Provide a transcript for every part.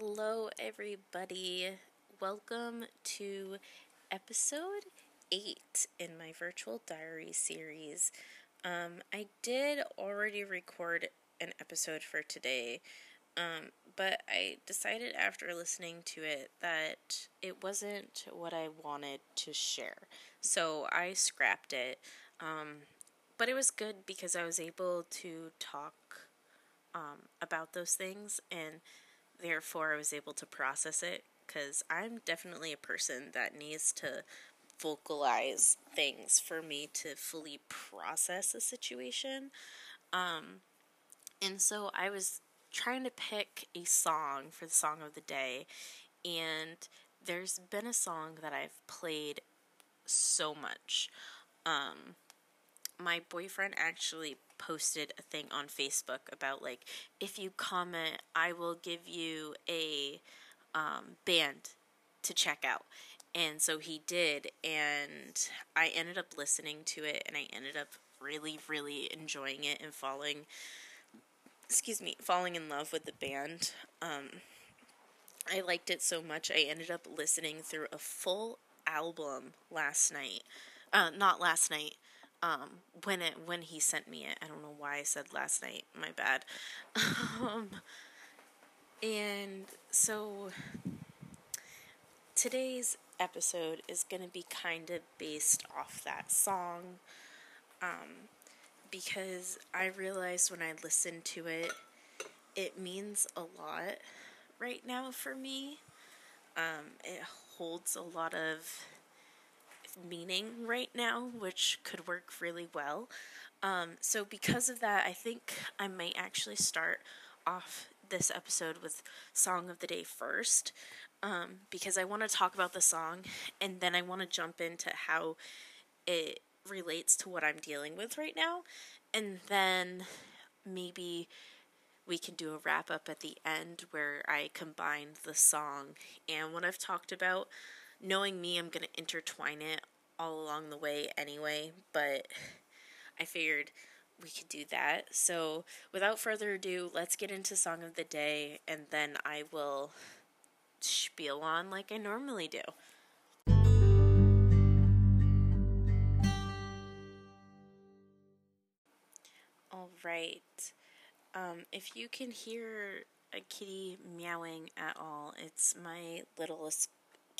Hello, everybody. Welcome to episode 8 in my virtual diary series. Um, I did already record an episode for today, um, but I decided after listening to it that it wasn't what I wanted to share. So I scrapped it. Um, but it was good because I was able to talk um, about those things and therefore I was able to process it because I'm definitely a person that needs to vocalize things for me to fully process a situation. Um, and so I was trying to pick a song for the song of the day, and there's been a song that I've played so much. Um, my boyfriend actually posted a thing on Facebook about like if you comment, I will give you a um, band to check out. And so he did, and I ended up listening to it, and I ended up really, really enjoying it and falling, excuse me, falling in love with the band. Um, I liked it so much, I ended up listening through a full album last night. Uh, not last night, um, when it when he sent me it. I don't know why I said last night. My bad. um, and so today's episode is going to be kind of based off that song um, because I realized when I listened to it, it means a lot right now for me. Um, it holds a lot of meaning right now, which could work really well. Um, so, because of that, I think I might actually start off this episode with Song of the Day first, um, because I want to talk about the song and then I want to jump into how it relates to what I'm dealing with right now, and then maybe we can do a wrap up at the end where I combine the song and what I've talked about knowing me, I'm going to intertwine it all along the way anyway, but I figured we could do that. So, without further ado, let's get into Song of the Day, and then I will spiel on like I normally do. All right. Um, if you can hear a kitty meowing at all, it's my littlest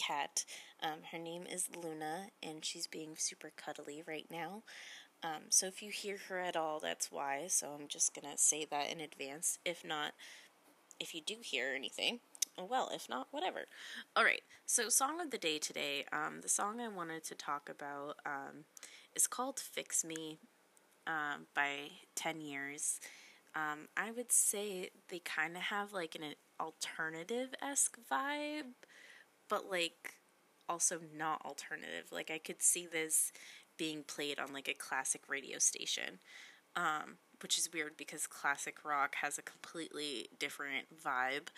cat. Um, her name is Luna, and she's being super cuddly right now. Um, so if you hear her at all, that's why. So I'm just gonna say that in advance. If not, if you do hear anything, oh well. If not, whatever. All right. So song of the day today. Um, the song I wanted to talk about um, is called "Fix Me" um, by Ten Years. Um, I would say they kind of have like an alternative esque vibe but like also not alternative. Like I could see this being played on like a classic radio station. Um, which is weird because classic rock has a completely different vibe,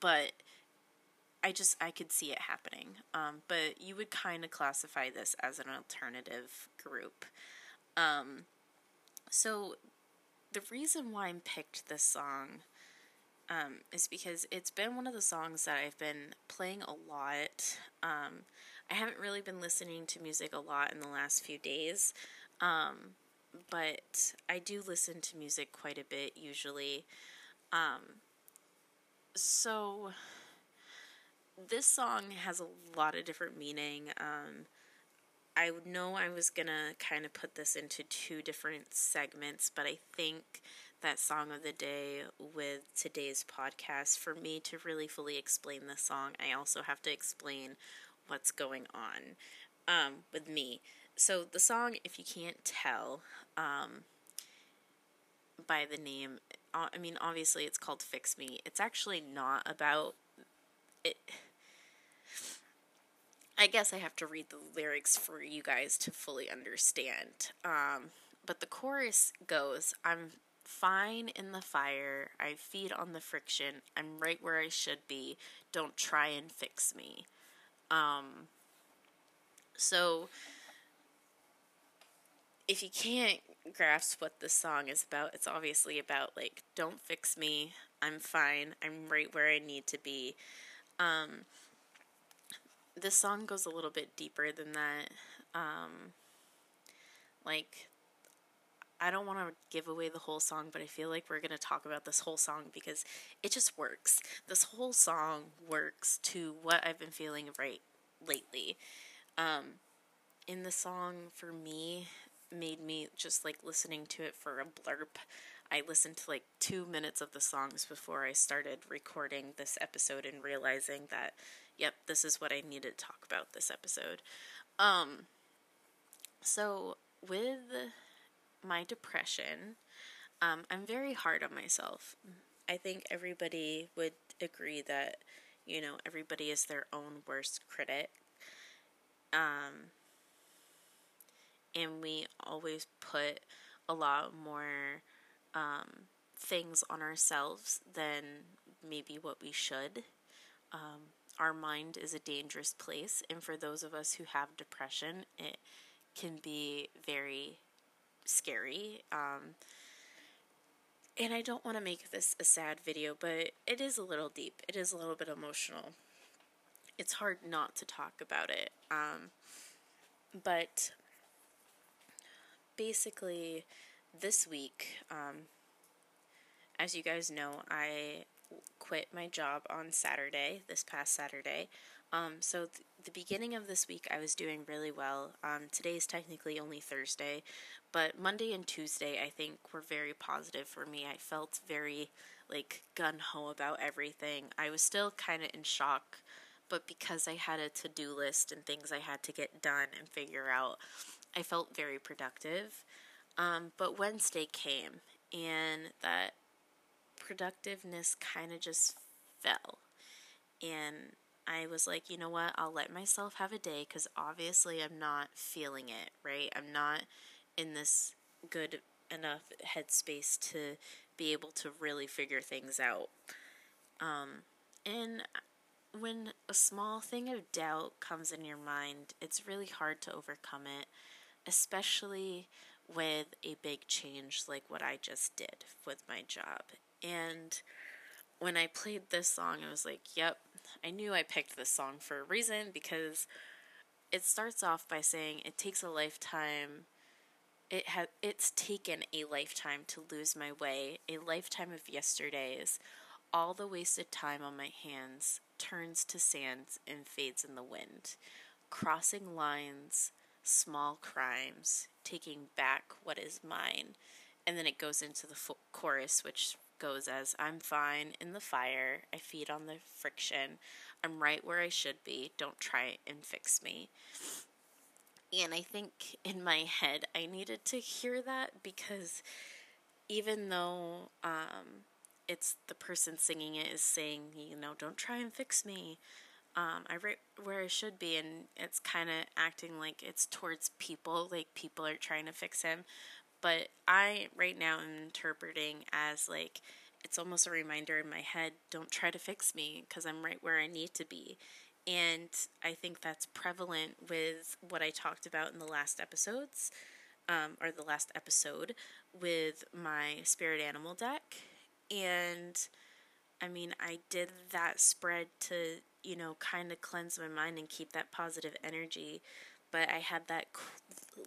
but I just I could see it happening. Um, but you would kind of classify this as an alternative group. Um, so the reason why I picked this song um, is because it's been one of the songs that I've been playing a lot. Um, I haven't really been listening to music a lot in the last few days, um, but I do listen to music quite a bit usually. Um, so this song has a lot of different meaning. Um, I know I was gonna kind of put this into two different segments, but I think that song of the day with today's podcast, for me to really fully explain the song, I also have to explain what's going on um, with me. So, the song, if you can't tell um, by the name, uh, I mean, obviously it's called Fix Me. It's actually not about it. I guess I have to read the lyrics for you guys to fully understand. Um, but the chorus goes I'm fine in the fire. I feed on the friction. I'm right where I should be. Don't try and fix me. Um, so, if you can't grasp what this song is about, it's obviously about like, don't fix me. I'm fine. I'm right where I need to be. Um, this song goes a little bit deeper than that. Um, like, I don't want to give away the whole song, but I feel like we're going to talk about this whole song because it just works. This whole song works to what I've been feeling right lately. Um, in the song, for me, made me just like listening to it for a blurb. I listened to like two minutes of the songs before I started recording this episode and realizing that, yep, this is what I needed to talk about this episode. Um, so with my depression, um, I'm very hard on myself. I think everybody would agree that, you know, everybody is their own worst critic. Um, and we always put a lot more um, things on ourselves than maybe what we should. Um, our mind is a dangerous place, and for those of us who have depression, it can be very scary. Um, and I don't want to make this a sad video, but it is a little deep. It is a little bit emotional. It's hard not to talk about it. Um, but basically, this week, um, as you guys know, I quit my job on Saturday, this past Saturday. Um, so th- the beginning of this week, I was doing really well. Um, today is technically only Thursday, but Monday and Tuesday, I think, were very positive for me. I felt very like gun ho about everything. I was still kind of in shock, but because I had a to do list and things I had to get done and figure out, I felt very productive. Um, but Wednesday came, and that productiveness kind of just fell. And I was like, you know what? I'll let myself have a day because obviously I'm not feeling it, right? I'm not in this good enough headspace to be able to really figure things out. Um, and when a small thing of doubt comes in your mind, it's really hard to overcome it, especially with a big change like what I just did with my job. And when I played this song, I was like, yep, I knew I picked this song for a reason because it starts off by saying it takes a lifetime it has it's taken a lifetime to lose my way, a lifetime of yesterdays. All the wasted time on my hands turns to sand and fades in the wind. Crossing lines, small crimes, taking back what is mine. And then it goes into the chorus, which goes as I'm fine in the fire, I feed on the friction, I'm right where I should be, don't try and fix me. And I think in my head, I needed to hear that because even though um, it's the person singing it is saying, you know, don't try and fix me, um, I right where I should be, and it's kind of acting like it's towards people, like people are trying to fix him. But I right now am interpreting as like it's almost a reminder in my head don't try to fix me because I'm right where I need to be. And I think that's prevalent with what I talked about in the last episodes, um, or the last episode with my spirit animal deck. And I mean, I did that spread to you know, kind of cleanse my mind and keep that positive energy. But I had that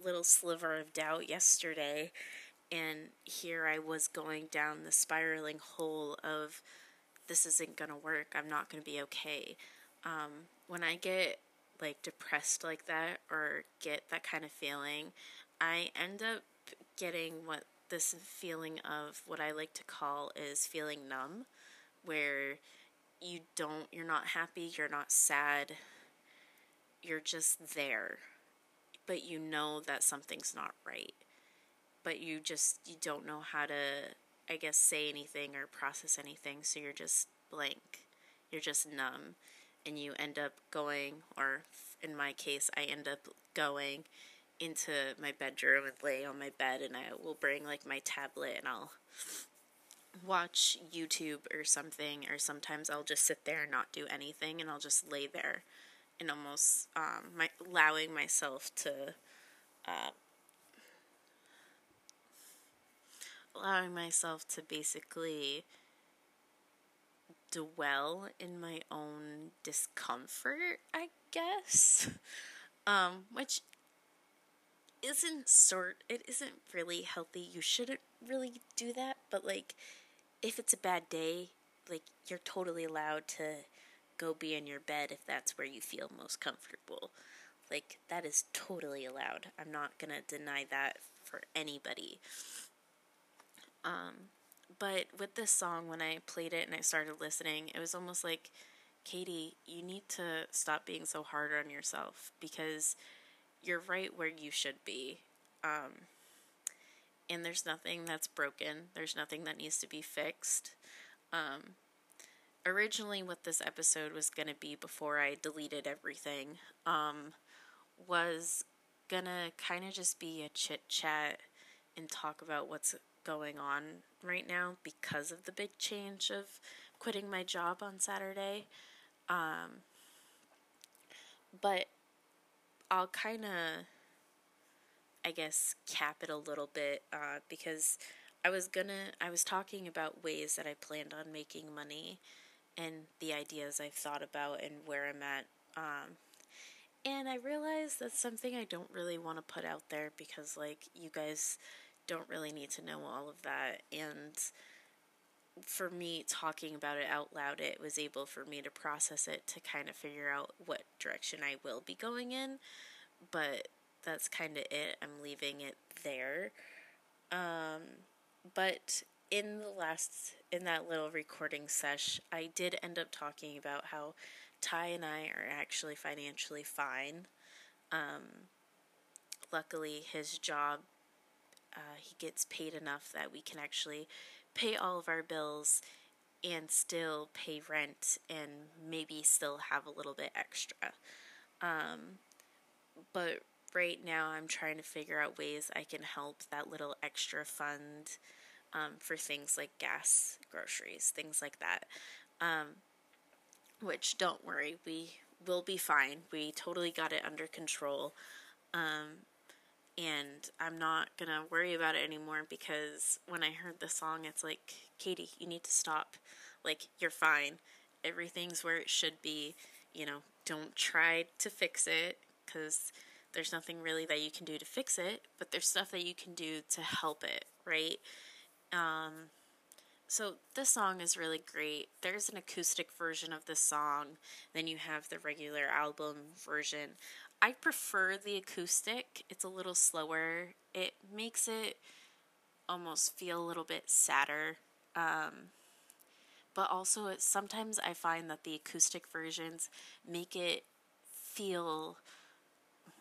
little sliver of doubt yesterday, and here I was going down the spiraling hole of this isn't going to work. I'm not going to be okay. Um, when I get like depressed like that or get that kind of feeling, I end up getting what this feeling of what I like to call is feeling numb, where you don't, you're not happy, you're not sad, you're just there. But you know that something's not right. But you just, you don't know how to, I guess, say anything or process anything, so you're just blank. You're just numb. And you end up going, or in my case, I end up going into my bedroom and lay on my bed and I will bring like my tablet and I'll watch YouTube or something, or sometimes I'll just sit there and not do anything, and I'll just lay there and almost um, my, allowing myself to. Uh, allowing myself to basically dwell in my own discomfort, I guess. Um, which isn't sort it isn't really healthy. You shouldn't really do that, but like if it's a bad day, like you're totally allowed to go be in your bed if that's where you feel most comfortable. Like that is totally allowed. I'm not going to deny that for anybody. Um but with this song when I played it and I started listening, it was almost like Katie, you need to stop being so hard on yourself because you're right where you should be. Um, and there's nothing that's broken, there's nothing that needs to be fixed. Um, originally, what this episode was going to be before I deleted everything um, was going to kind of just be a chit chat and talk about what's going on right now because of the big change of quitting my job on Saturday. Um, but I'll kind of, I guess, cap it a little bit uh, because I was gonna, I was talking about ways that I planned on making money and the ideas I've thought about and where I'm at. Um, and I realize that's something I don't really want to put out there because, like, you guys don't really need to know all of that. And for me talking about it out loud, it was able for me to process it to kind of figure out what direction I will be going in. But that's kind of it. I'm leaving it there. Um, but in the last, in that little recording sesh, I did end up talking about how Ty and I are actually financially fine. Um, luckily, his job, uh, he gets paid enough that we can actually pay all of our bills and still pay rent and maybe still have a little bit extra. Um, but right now, I'm trying to figure out ways I can help that little extra fund um, for things like gas, groceries, things like that. Um, which, don't worry, we will be fine. We totally got it under control. Um, and I'm not gonna worry about it anymore because when I heard the song, it's like, Katie, you need to stop. Like, you're fine. Everything's where it should be. You know, don't try to fix it because there's nothing really that you can do to fix it, but there's stuff that you can do to help it, right? Um, so this song is really great. There's an acoustic version of this song, then you have the regular album version. I prefer the acoustic. It's a little slower. It makes it almost feel a little bit sadder. Um, but also, it, sometimes I find that the acoustic versions make it feel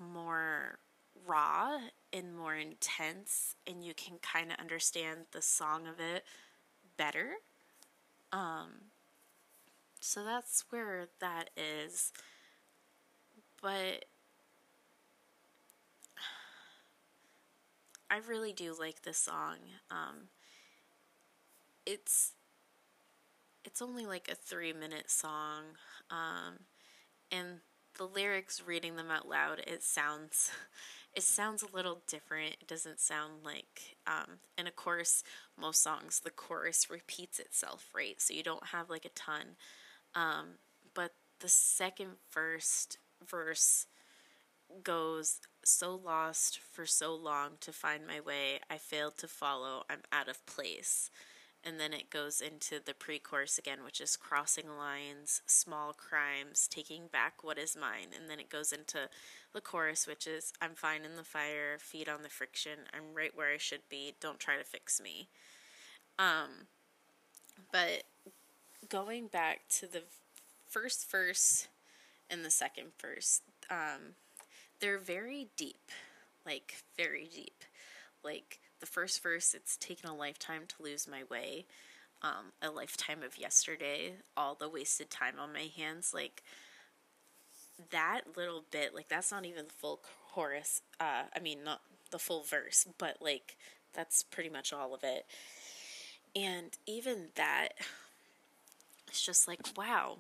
more raw and more intense, and you can kind of understand the song of it better. Um, so that's where that is. But I really do like this song. Um, it's it's only like a three minute song, um, and the lyrics, reading them out loud, it sounds it sounds a little different. It doesn't sound like, um, and of course, most songs the chorus repeats itself, right? So you don't have like a ton. Um, but the second first verse goes so lost for so long to find my way. I failed to follow. I'm out of place. And then it goes into the pre chorus again, which is crossing lines, small crimes, taking back what is mine. And then it goes into the chorus, which is I'm fine in the fire, feet on the friction, I'm right where I should be, don't try to fix me. Um, but going back to the first verse and the second verse, um, they're very deep, like very deep. Like the first verse, it's taken a lifetime to lose my way, um, a lifetime of yesterday, all the wasted time on my hands. Like that little bit, like that's not even the full chorus. Uh, I mean, not the full verse, but like that's pretty much all of it. And even that, it's just like, wow,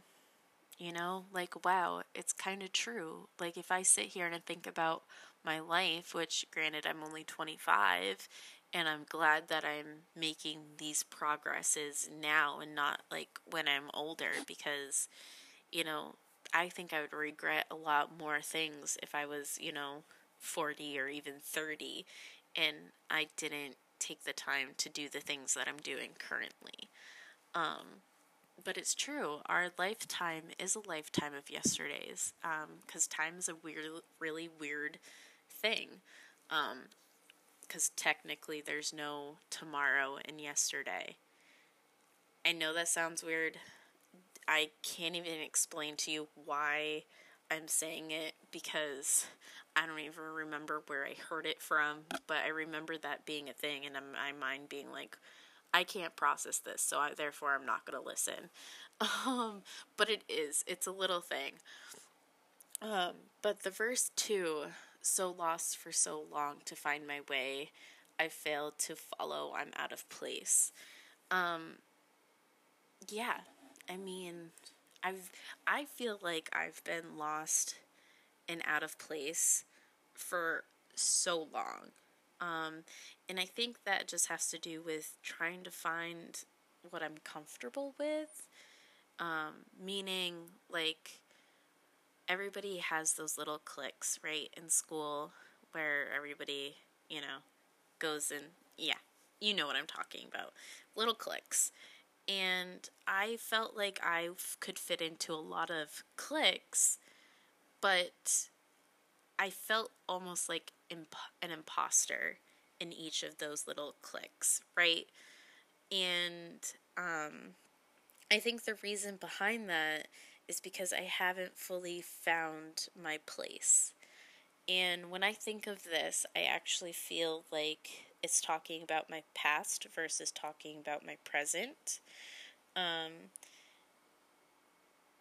you know, like, wow, it's kind of true. Like, if I sit here and think about my life, which granted I'm only 25, And I'm glad that I'm making these progresses now and not like when I'm older because, you know, I think I would regret a lot more things if I was, you know, 40 or even 30 and I didn't take the time to do the things that I'm doing currently. Um, but it's true. Our lifetime is a lifetime of yesterdays because um, time is a weird, really weird thing. Because um, technically, there's no tomorrow and yesterday. I know that sounds weird. I can't even explain to you why I'm saying it because I don't even remember where I heard it from, but I remember that being a thing and my mind being like, I can't process this, so I, therefore I'm not going to listen. Um, but it is, it's a little thing. Um, but the verse 2 so lost for so long to find my way, I failed to follow, I'm out of place. Um, yeah, I mean, I've I feel like I've been lost and out of place for so long. Um, and I think that just has to do with trying to find what I'm comfortable with. Um, meaning, like, everybody has those little cliques, right, in school where everybody, you know, goes and, yeah, you know what I'm talking about. Little cliques. And I felt like I could fit into a lot of cliques, but I felt almost like imp- an imposter in each of those little cliques, right? And um, I think the reason behind that is because I haven't fully found my place. And when I think of this, I actually feel like it's talking about my past versus talking about my present. Um,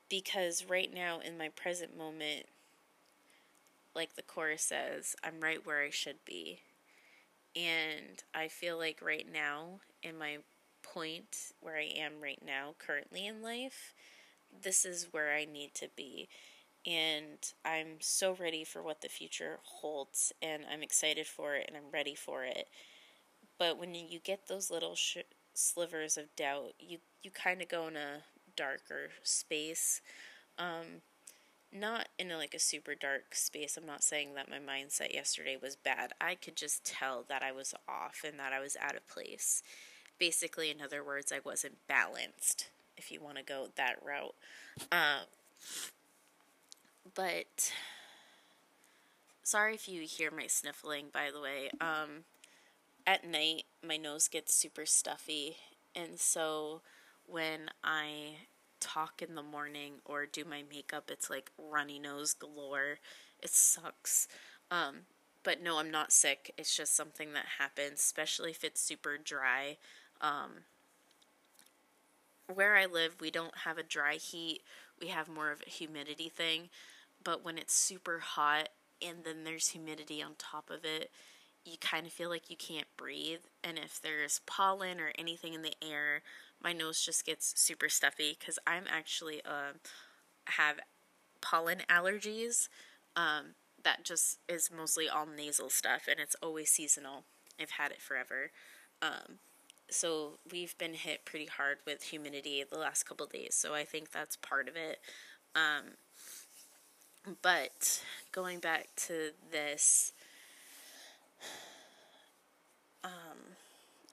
because right now, in my present moment, like the chorus says, I'm right where I should be. And I feel like right now, in my point where I am right now, currently in life, this is where I need to be. And I'm so ready for what the future holds, and I'm excited for it, and I'm ready for it. But when you get those little sh- slivers of doubt, you, you kind of go in a darker space. Um, not in a, like a super dark space. I'm not saying that my mindset yesterday was bad. I could just tell that I was off and that I was out of place. Basically, in other words, I wasn't balanced, if you want to go that route. Um, but sorry if you hear my sniffling, by the way. Um, at night, my nose gets super stuffy, and so when I talk in the morning or do my makeup, it's like runny nose galore. It sucks. Um, but no, I'm not sick. It's just something that happens, especially if it's super dry. Um, where I live, we don't have a dry heat, we have more of a humidity thing. But when it's super hot and then there's humidity on top of it, you kind of feel like you can't breathe. And if there's pollen or anything in the air, my nose just gets super stuffy because I'm actually uh, have pollen allergies. Um, that just is mostly all nasal stuff, and it's always seasonal. I've had it forever. Um, so we've been hit pretty hard with humidity the last couple days, so I think that's part of it. Um, but going back to this, um,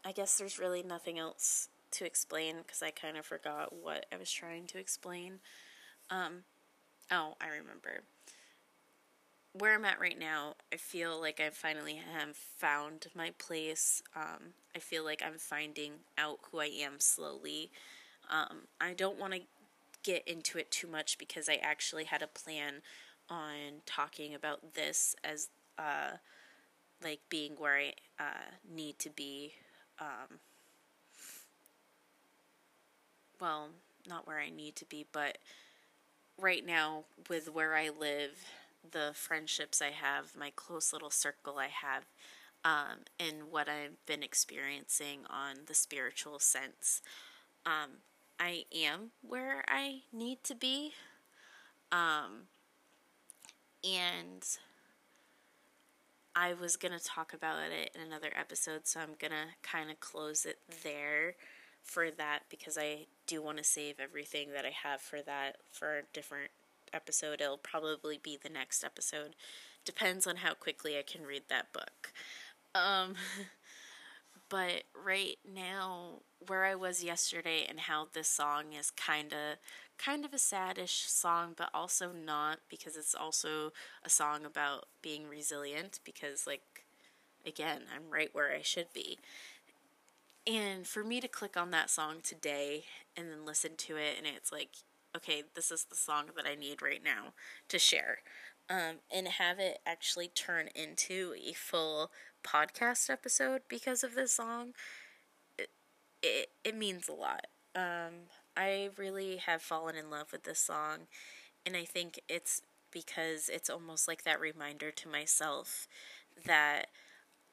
I guess there's really nothing else to explain because I kind of forgot what I was trying to explain. Um, oh, I remember. Where I'm at right now, I feel like I finally have found my place. Um, I feel like I'm finding out who I am slowly. Um, I don't want to get into it too much because I actually had a plan on talking about this as uh, like being where I uh, need to be um, well, not where I need to be, but right now with where I live, the friendships I have, my close little circle I have, um, and what I've been experiencing on the spiritual sense, um, I am where I need to be. Um, and I was going to talk about it in another episode, so I'm going to kind of close it there for that because I do want to save everything that I have for that for a different episode. It'll probably be the next episode. Depends on how quickly I can read that book. Um, but right now, where I was yesterday and how this song is kind of kind of a sadish song, but also not because it's also a song about being resilient. Because, like, again, I'm right where I should be. And for me to click on that song today and then listen to it, and it's like, okay, this is the song that I need right now to share. Um, and have it actually turn into a full podcast episode because of this song, it, it, it means a lot. Um, I really have fallen in love with this song, and I think it's because it's almost like that reminder to myself that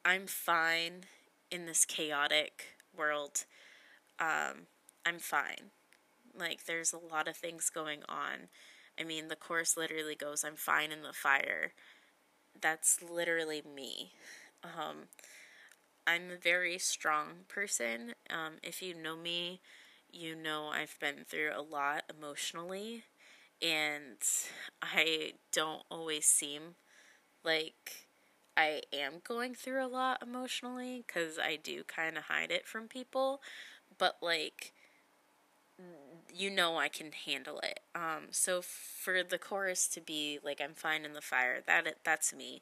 I'm fine in this chaotic world. Um, I'm fine. Like, there's a lot of things going on. I mean, the chorus literally goes, I'm fine in the fire. That's literally me. Um, I'm a very strong person. Um, if you know me, you know I've been through a lot emotionally, and I don't always seem like I am going through a lot emotionally because I do kind of hide it from people, but like you know I can handle it. Um, so for the chorus to be like I'm fine in the fire, that that's me.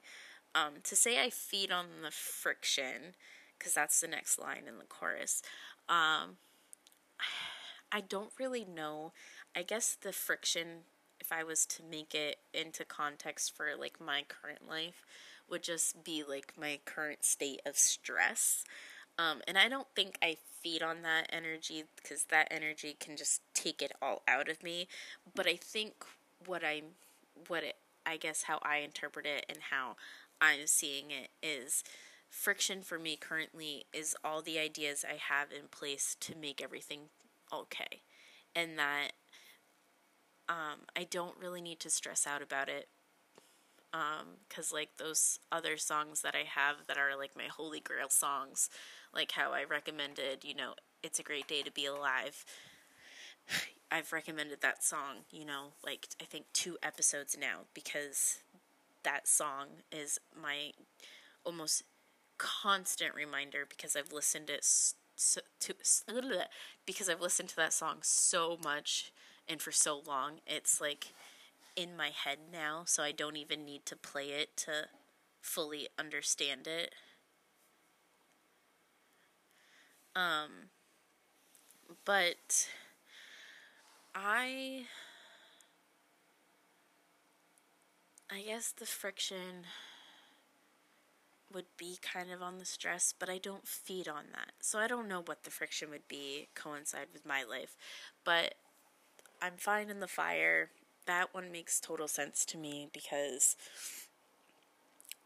Um, to say I feed on the friction, because that's the next line in the chorus. Um, I don't really know. I guess the friction, if I was to make it into context for like my current life, would just be like my current state of stress. Um, and I don't think I feed on that energy because that energy can just take it all out of me. But I think what I, what it, I guess how I interpret it and how I'm seeing it is friction for me currently is all the ideas I have in place to make everything okay. And that um, I don't really need to stress out about it. Because, um, like, those other songs that I have that are like my holy grail songs, like how I recommended, you know, It's a Great Day to Be Alive. I've recommended that song, you know, like I think two episodes now because that song is my almost constant reminder because I've listened to it so, to because I've listened to that song so much and for so long. It's like in my head now, so I don't even need to play it to fully understand it. Um but I I guess the friction would be kind of on the stress, but I don't feed on that. So I don't know what the friction would be coincide with my life. But I'm fine in the fire. That one makes total sense to me because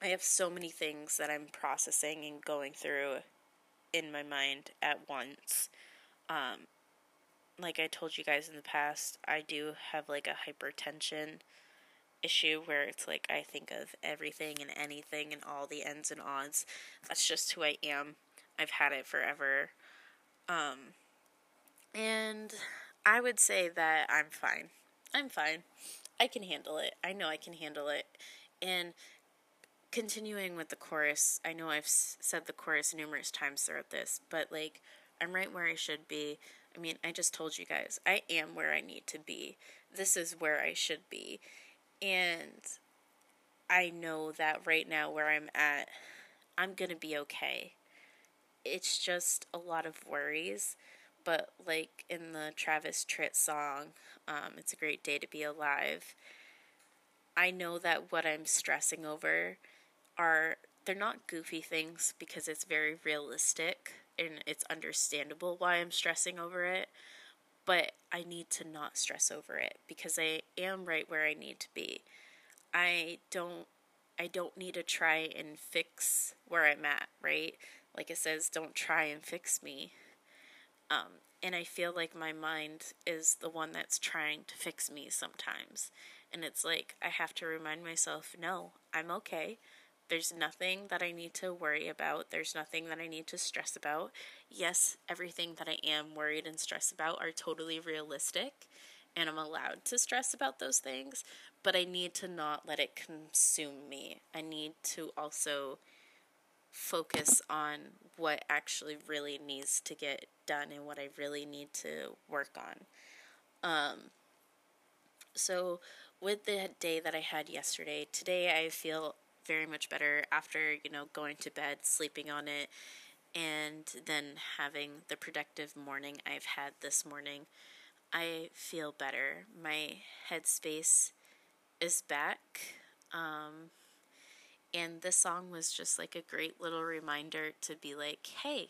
I have so many things that I'm processing and going through in my mind at once. Um, like I told you guys in the past, I do have like a hypertension issue where it's like I think of everything and anything and all the ends and odds. That's just who I am. I've had it forever. Um, and I would say that I'm fine. I'm fine. I can handle it. I know I can handle it. And continuing with the chorus, I know I've said the chorus numerous times throughout this, but like, I'm right where I should be. I mean, I just told you guys, I am where I need to be. This is where I should be. And I know that right now, where I'm at, I'm going to be okay. It's just a lot of worries. But, like in the Travis Tritt song, um, It's a Great Day to Be Alive, I know that what I'm stressing over are, they're not goofy things because it's very realistic and it's understandable why I'm stressing over it but I need to not stress over it because I am right where I need to be. I don't I don't need to try and fix where I'm at, right? Like it says don't try and fix me. Um and I feel like my mind is the one that's trying to fix me sometimes. And it's like I have to remind myself, no, I'm okay. There's nothing that I need to worry about. There's nothing that I need to stress about. Yes, everything that I am worried and stressed about are totally realistic, and I'm allowed to stress about those things, but I need to not let it consume me. I need to also focus on what actually really needs to get done and what I really need to work on. Um, so, with the day that I had yesterday, today I feel very much better after, you know, going to bed, sleeping on it, and then having the productive morning I've had this morning. I feel better. My headspace is back. Um, and this song was just like a great little reminder to be like, hey,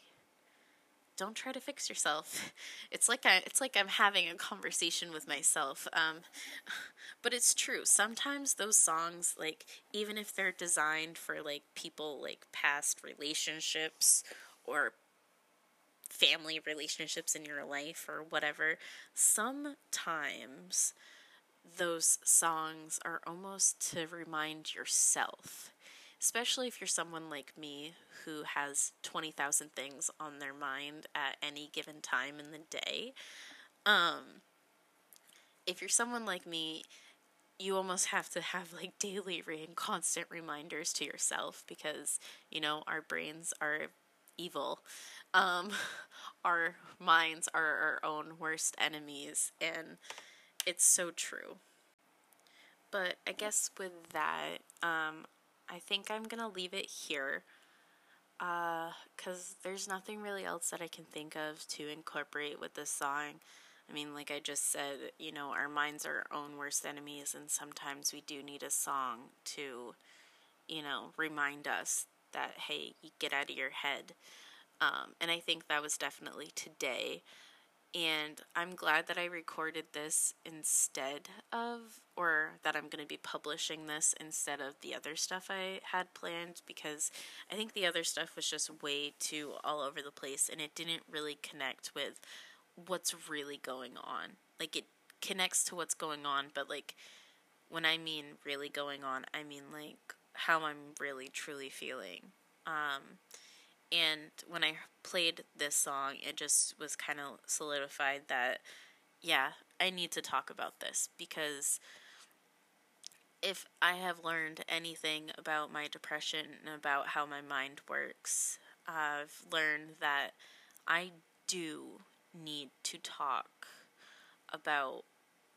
don't try to fix yourself. It's like I, it's like I'm having a conversation with myself. Um, but it's true. Sometimes those songs, like even if they're designed for like people like past relationships or family relationships in your life or whatever, sometimes those songs are almost to remind yourself especially if you're someone like me who has 20,000 things on their mind at any given time in the day. Um, if you're someone like me, you almost have to have like daily and constant reminders to yourself because, you know, our brains are evil. Um, our minds are our own worst enemies, and it's so true. But I guess with that, um, I think I'm gonna leave it here because uh, there's nothing really else that I can think of to incorporate with this song. I mean, like I just said, you know, our minds are our own worst enemies, and sometimes we do need a song to, you know, remind us that, hey, get out of your head. Um, and I think that was definitely today and I'm glad that I recorded this instead of, or that I'm going to be publishing this instead of the other stuff I had planned because I think the other stuff was just way too all over the place and it didn't really connect with what's really going on. Like, it connects to what's going on, but like, when I mean really going on, I mean like how I'm really truly feeling. Um, and when I played this song, it just was kind of solidified that, yeah, I need to talk about this because if I have learned anything about my depression and about how my mind works, I've learned that I do need to talk about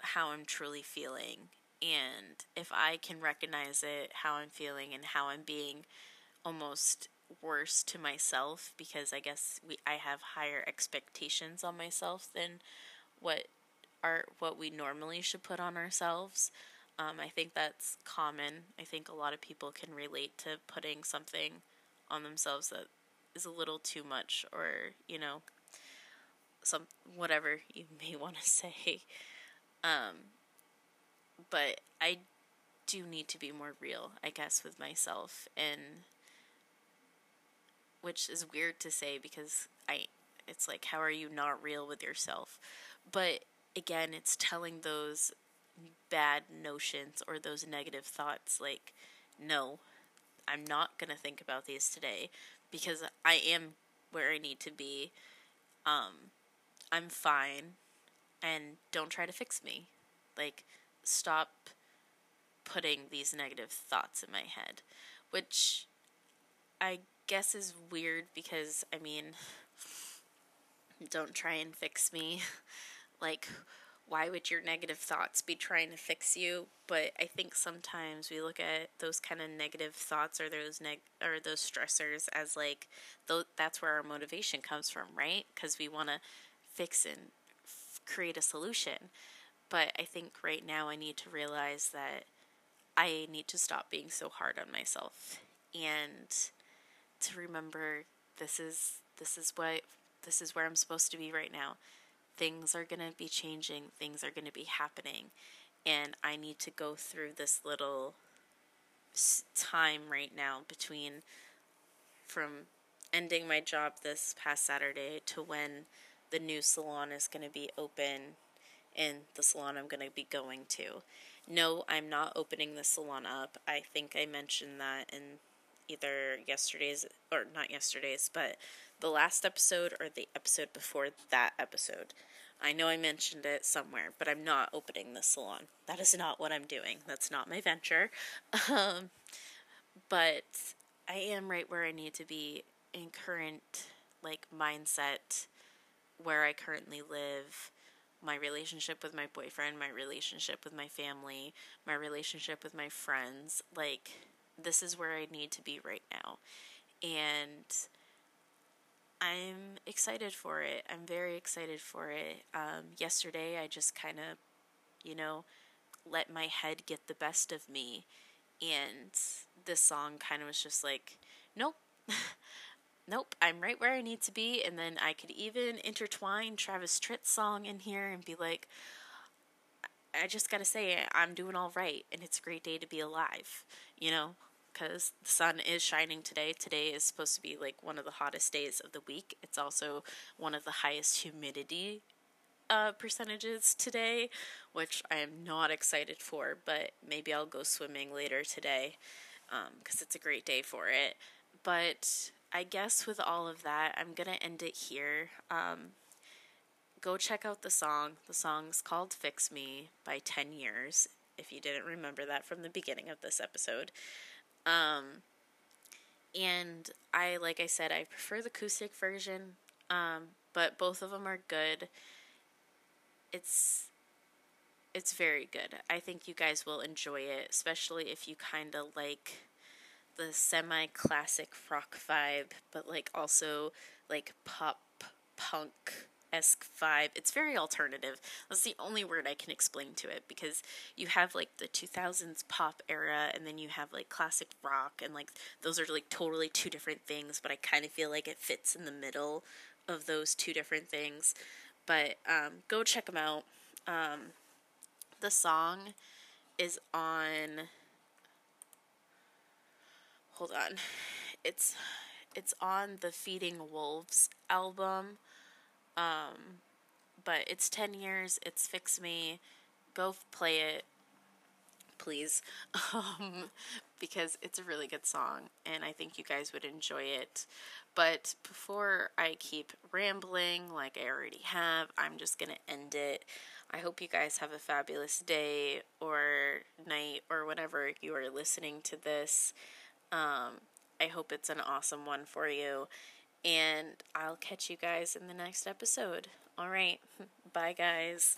how I'm truly feeling. And if I can recognize it, how I'm feeling, and how I'm being almost worse to myself because I guess we I have higher expectations on myself than what are what we normally should put on ourselves. Um, I think that's common. I think a lot of people can relate to putting something on themselves that is a little too much, or you know, some whatever you may want to say. Um, but I do need to be more real, I guess, with myself and which is weird to say because I it's like how are you not real with yourself? But again, it's telling those bad notions or those negative thoughts like no, I'm not going to think about these today because I am where I need to be. Um I'm fine and don't try to fix me. Like stop putting these negative thoughts in my head, which I guess is weird because, I mean, don't try and fix me. like, why would your negative thoughts be trying to fix you? But I think sometimes we look at those kind of negative thoughts or those neg or those stressors as like th- that's where our motivation comes from, right? Because we want to fix and f- create a solution. But I think right now I need to realize that I need to stop being so hard on myself and to remember this is this is what this is where I'm supposed to be right now. Things are going to be changing, things are going to be happening, and I need to go through this little time right now between from ending my job this past Saturday to when the new salon is going to be open in the salon I'm going to be going to. No, I'm not opening the salon up. I think I mentioned that in either yesterday's or not yesterday's, but the last episode or the episode before that episode. I know I mentioned it somewhere, but I'm not opening the salon. That is not what I'm doing. That's not my venture. Um, but I am right where I need to be in current like mindset where I currently live, my relationship with my boyfriend, my relationship with my family, my relationship with my friends. Like this is where I need to be right now. And I'm excited for it. I'm very excited for it. Um, yesterday, I just kind of, you know, let my head get the best of me. And this song kind of was just like, nope. nope, I'm right where I need to be. And then I could even intertwine Travis Tritt's song in here and be like, I just gotta say, I'm doing all right, and it's a great day to be alive, you know? Because the sun is shining today. Today is supposed to be like one of the hottest days of the week. It's also one of the highest humidity uh, percentages today, which I am not excited for, but maybe I'll go swimming later today because um, it's a great day for it. But I guess with all of that, I'm going to end it here. Um, go check out the song. The song's called Fix Me by 10 Years, if you didn't remember that from the beginning of this episode. Um, and I, like I said, I prefer the acoustic version, um, but both of them are good. It's it's very good. I think you guys will enjoy it, especially if you kind of like the semi classic rock vibe, but like also like pop punk esque vibe. It's very alternative. That's the only word I can explain to it because you have like the 2000s pop era and then you have like classic rock and like those are like totally two different things, but I kind of feel like it fits in the middle of those two different things. But um, go check them out. Um, the song is on. Hold on, it's it's on the Feeding Wolves album. Um, but it's 10 years, it's Fix Me. Go play it, please, um, because it's a really good song and I think you guys would enjoy it. But before I keep rambling like I already have, I'm just going to end it. I hope you guys have a fabulous day or night or whenever you are listening to this. Um, I hope it's an awesome one for you. And I'll catch you guys in the next episode. All right. Bye, guys.